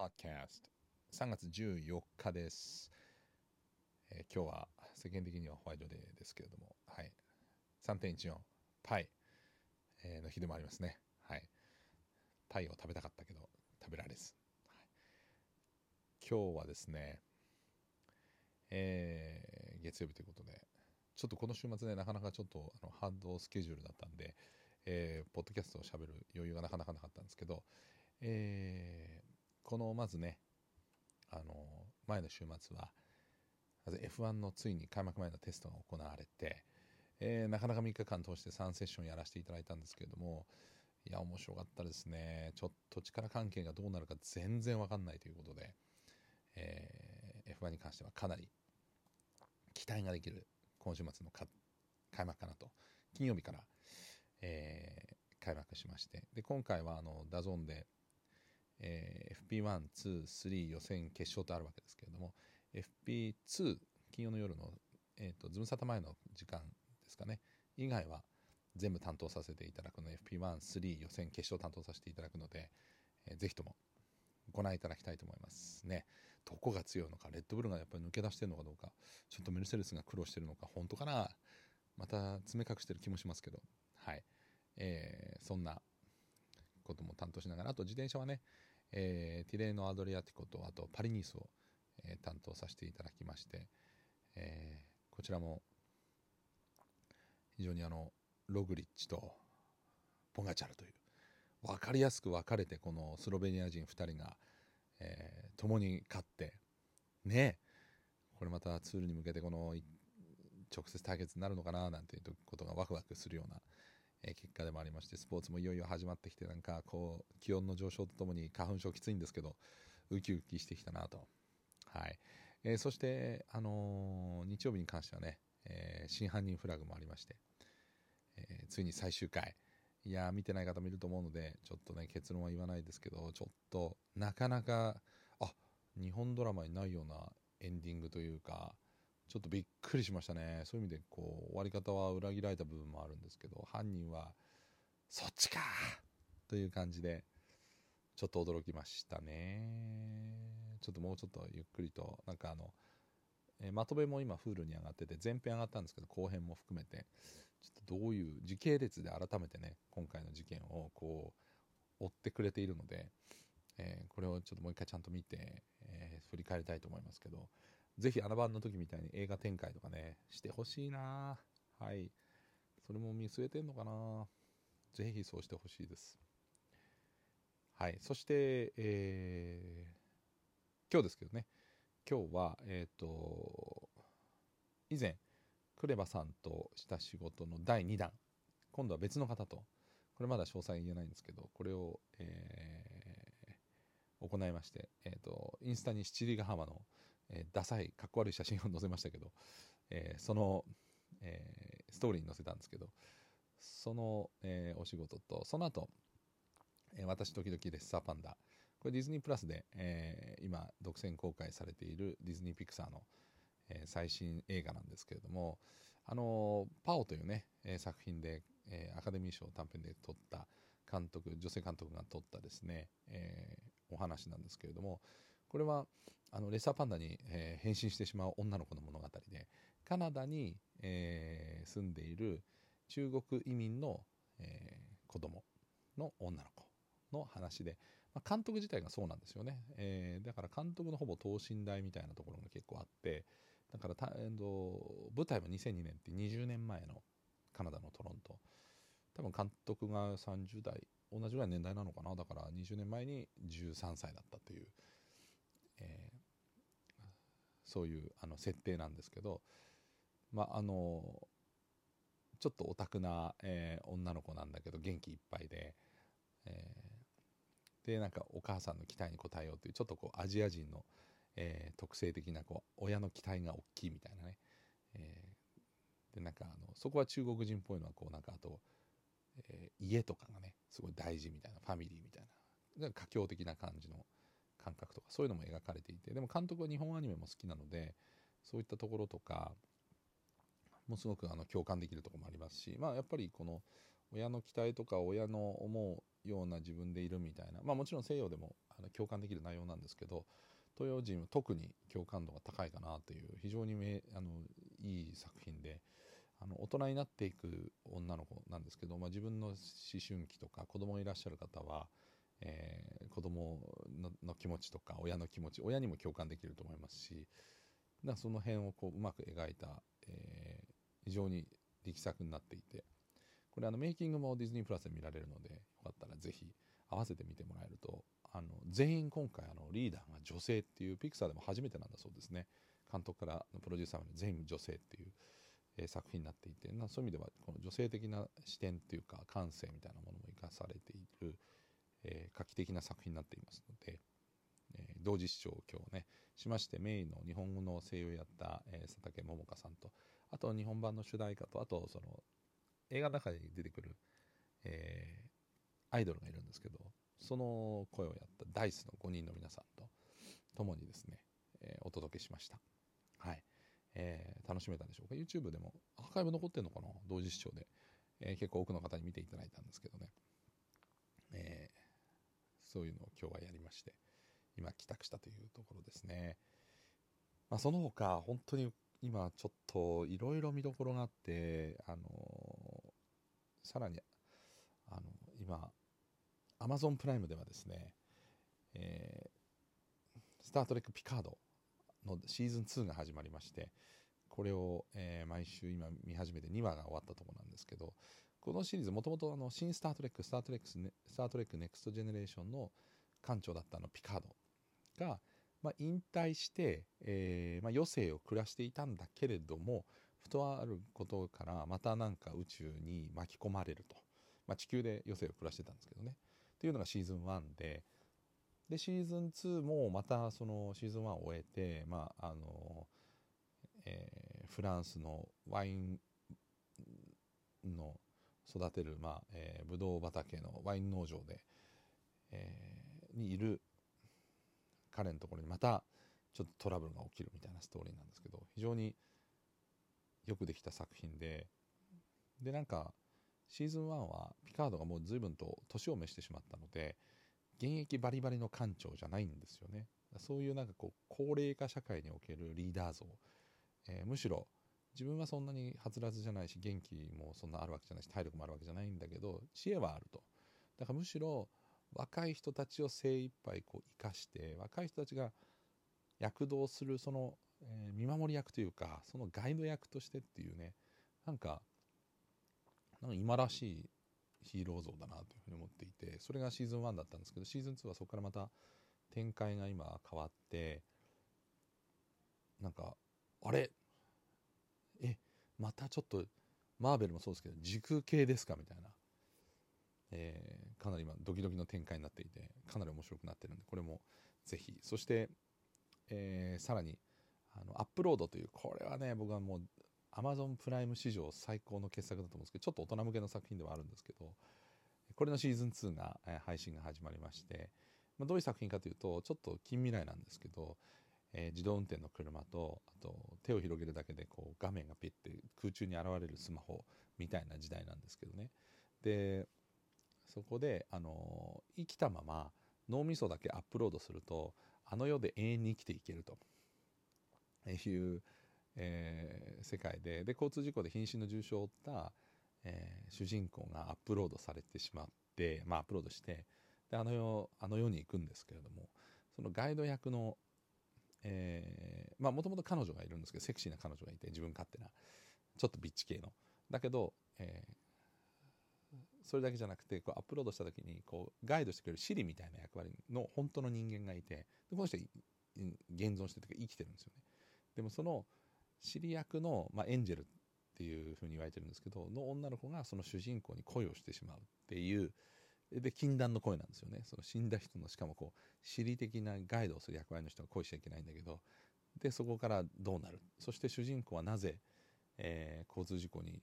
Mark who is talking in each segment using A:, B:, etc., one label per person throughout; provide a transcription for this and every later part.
A: Podcast 3月14日です、えー今日は世間的にはホワイトデーですけれども、はい、3.14パイ、えーの日でもありますね、はい、パイを食べたかったけど食べられず、はい、今日はですね、えー月曜日ということでちょっとこの週末ねなかなかちょっとあのハードスケジュールだったんで、えーポッドキャストをしゃべる余裕がなかなかなかったんですけど、えこのまずねあの前の週末はまず F1 のついに開幕前のテストが行われて、えーなかなか3日間通して3セッションやらせていただいたんですけれどもいや面白かったですね。ちょっと力関係がどうなるか全然わかんないということで、えー F1 に関してはかなり期待ができる今週末のか開幕かなと。金曜日から、えー開幕しまして。で今回はあの DAZN で、えー FP1、2、3予選決勝とあるわけですけれども FP2 金曜の夜の、えー、とズムサタ前の時間ですかね以外は全部担当させていただくので FP1、3予選決勝担当させていただくので、えーぜひともご覧いただきたいと思いますね。どこが強いのかレッドブルがやっぱり抜け出してるのかどうかちょっとメルセデスが苦労してるのか本当かな？また詰め隠してる気もしますけど。はい、えーそんなことも担当しながらあと自転車はね、えーティレーノ・アドリアティコとあとパリニースを、えー担当させていただきまして、えーこちらも非常にあのログリッチとポガチャルという分かりやすく分かれてこのスロベニア人2人が、えー共に勝ってねこれまたツールに向けてこの直接対決になるのかななんていうことがワクワクするような、え結果でもありましてスポーツもいよいよ始まってきてなんかこう気温の上昇とともに花粉症きついんですけどウキウキしてきたなと。はい、えーそして、あのー日曜日に関してはね、えー真犯人フラグもありまして、えついに最終回。いや見てない方もいると思うのでちょっとね結論は言わないですけどちょっとなかなかあ日本ドラマにないようなエンディングというかちょっとびっくりしましたね。そういう意味でこう終わり方は裏切られた部分もあるんですけど犯人はそっちか！という感じでちょっと驚きましたね。ちょっともうちょっとゆっくりとなんかあの、えまとめも今 Hulu に上がってて前編上がったんですけど後編も含めてちょっとどういう時系列で改めてね今回の事件をこう追ってくれているので、えーこれをちょっともう一回ちゃんと見て、えー振り返りたいと思いますけどぜひあの番の時みたいに映画展開とかねしてほしいな。はい。それも見据えてんのかな。ぜひそうしてほしいです。はい。そして、えー今日ですけどね。今日はえっ、と以前クレバさんとした仕事の第2弾。今度は別の方と。これまだ詳細言えないんですけどこれを、えー行いまして、えー、とインスタに七里ヶ浜の、えーダサいかっこ悪い写真を載せましたけど、えーその、えーストーリーに載せたんですけどその、えーお仕事とその後、えー私時々レッサーパンダ。これディズニープラスで、えー今独占公開されているディズニーピクサーの、えー最新映画なんですけれども「あのパオ」というね、えー作品で、えーアカデミー賞短編で撮った監督女性監督が撮ったですね、えーお話なんですけれどもこれはあのレッサーパンダに、えー変身してしまう女の子の物語でカナダに、えー住んでいる中国移民の、えー子供の女の子の話で、まあ、監督自体がそうなんですよね、えーだから監督のほぼ等身大みたいなところが結構あってだからた、えーと舞台も2002年って20年前のカナダのトロント。多分監督が30代同じぐらいの年代なのかな。だから20年前に13歳だったという、えーそういうあの設定なんですけどまああのちょっとオタクな、えー女の子なんだけど元気いっぱいで、えーでなんかお母さんの期待に応えようというちょっとこうアジア人の、えー特性的なこう親の期待が大きいみたいなね、えでなんかあのそこは中国人っぽいのはこうなんかあと、え家とかがねすごい大事みたいなファミリーみたいな佳境的な感じの感覚とかそういうのも描かれていてでも監督は日本アニメも好きなのでそういったところとかもすごくあの共感できるところもありますし、まあ、やっぱりこの親の期待とか親の思うような自分でいるみたいなまあもちろん西洋でもあの共感できる内容なんですけど東洋人は特に共感度が高いかなという非常にめあのいい作品であの大人になっていく女の子なんですけど、まあ、自分の思春期とか子供がいらっしゃる方は、えー、子供のの気持ちとか親の気持ち親にも共感できると思いますしだその辺をこううまく描いた、えー、非常に力作になっていてこれあのメイキングもディズニープラスで見られるのでよかったらぜひ合わせて見てもらえるとあの全員今回あのリーダーが女性っていうピクサーでも初めてなんだそうですね。監督からのプロデューサーまで全員女性っていう、えー、作品になっていてなそういう意味ではこの女性的な視点っていうか感性みたいなものも生かされている、えー、画期的な作品になっていますので、えー、同時視聴を今日ねしましてメインの日本語の声優をやった、えー、佐竹桃香さんとあと日本版の主題歌とあとその映画の中に出てくる、えー、アイドルがいるんですけどその声をやったダイスの5人の皆さんと共にですね、えー、お届けしました。はい。えー、楽しめたでしょうか ?YouTube でもアーカイブ残ってんのかな？同時視聴で、えー、結構多くの方に見ていただいたんですけどね。え、そういうのを今日はやりまして、今帰宅したというところですね。まあ、その他、本当に今ちょっといろいろ見どころがあって、あのさらに、あの、今、アマゾンプライムではですね、えー、スター・トレック・ピカードのシーズン2が始まりまして、これを、えー、毎週今見始めて2話が終わったとこなんですけど、このシリーズもともと新スター・トレック、スター・トレックス、ねスター・トレック・ネクスト・ジェネレーションの艦長だったのピカードが、まあ、引退して、えーまあ、余生を暮らしていたんだけれども、ふとあることからまたなんか宇宙に巻き込まれると。まあ、地球で余生を暮らしてたんですけどね。っていうのがシーズン1で、で、シーズン2もまたそのシーズン1を終えて、まあ、あの、えー、フランスのワインの育てる、まあ、えー、ブドウ畑のワイン農場で、えー、にいる彼のところにまたちょっとトラブルが起きるみたいなストーリーなんですけど、非常によくできた作品で、で、なんか、シーズン1はピカードがもう随分と年を召してしまったので現役バリバリの艦長じゃないんですよね。そういうなんかこう高齢化社会におけるリーダー像、えー、むしろ自分はそんなにはつらつじゃないし元気もそんなあるわけじゃないし体力もあるわけじゃないんだけど知恵はあると。だからむしろ若い人たちを精一杯こう生かして若い人たちが躍動するその、えー、見守り役というかそのガイド役としてっていうねなんかなんか今らしいヒーロー像だなというふうに思っていてそれがシーズン1だったんですけどシーズン2はそこからまた展開が今変わってなんかあれ？えまたちょっとマーベルもそうですけど時空系ですかみたいな、えー、かなり今ドキドキの展開になっていてかなり面白くなってるんでこれもぜひ。そして、えー、さらにあのアップロードというこれはね僕はもうアマゾンプライム史上最高の傑作だと思うんですけど、ちょっと大人向けの作品ではあるんですけど、これのシーズン2が、え配信が始まりまして、まあ、どういう作品かというと、ちょっと近未来なんですけど、えー、自動運転の車と、あと手を広げるだけでこう画面がピッて空中に現れるスマホみたいな時代なんですけどね。で、そこで、あのー、生きたまま脳みそだけアップロードすると、あの世で永遠に生きていけるという、えー、世界でで交通事故で瀕死の重傷を負った、えー、主人公がアップロードされてしまって、まあ、アップロードしてであの世あの世に行くんですけれどもそのガイド役のまあもともと彼女がいるんですけどセクシーな彼女がいて自分勝手なちょっとビッチ系の。だけど、えー、それだけじゃなくてこうアップロードした時にこうガイドしてくれるシリみたいな役割の本当の人間がいてでこの人現存してるというか生きてるんですよね。でもその知り役の、まあ、エンジェルっていうふうに言われてるんですけどの女の子がその主人公に恋をしてしまうっていうで禁断の恋なんですよね。その死んだ人のしかもこう心理的なガイドをする役割の人が恋しちゃいけないんだけどでそこからどうなる？そして主人公はなぜ、えー、交通事故に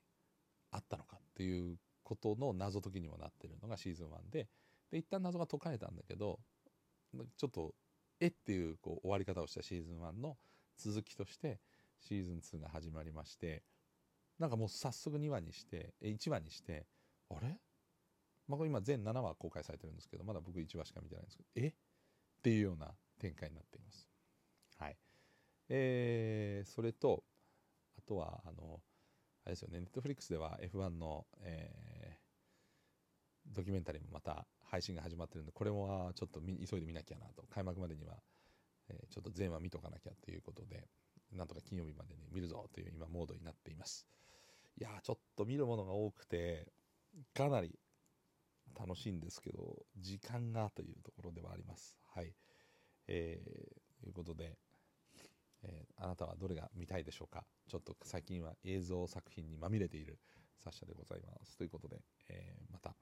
A: あったのかっていうことの謎解きにもなってるのがシーズン1で。で一旦謎が解かれたんだけどちょっとえっていうこう終わり方をしたシーズン1の続きとしてシーズン2が始まりましてなんかもう早速2話にして1話にしてあれ？まあ、これ今全7話公開されてるんですけど、まだ僕1話しか見てないんですけど、え？っていうような展開になっています。えー、それと、あとは、あの、あれですよね、ネットフリックスでは F1 の、えー、ドキュメンタリーもまた配信が始まってるんで、これもちょっと急いで見なきゃなと、開幕までには、えー、ちょっと全話見とかなきゃということで、なんとか金曜日までに見るぞという今モードになっています。いやちょっと見るものが多くて、かなり楽しいんですけど、時間がというところではあります。はい。えー、ということで、えー、あなたはどれが見たいでしょうか？ちょっと最近は映像作品にまみれているサッシャでございます。ということで、えー、また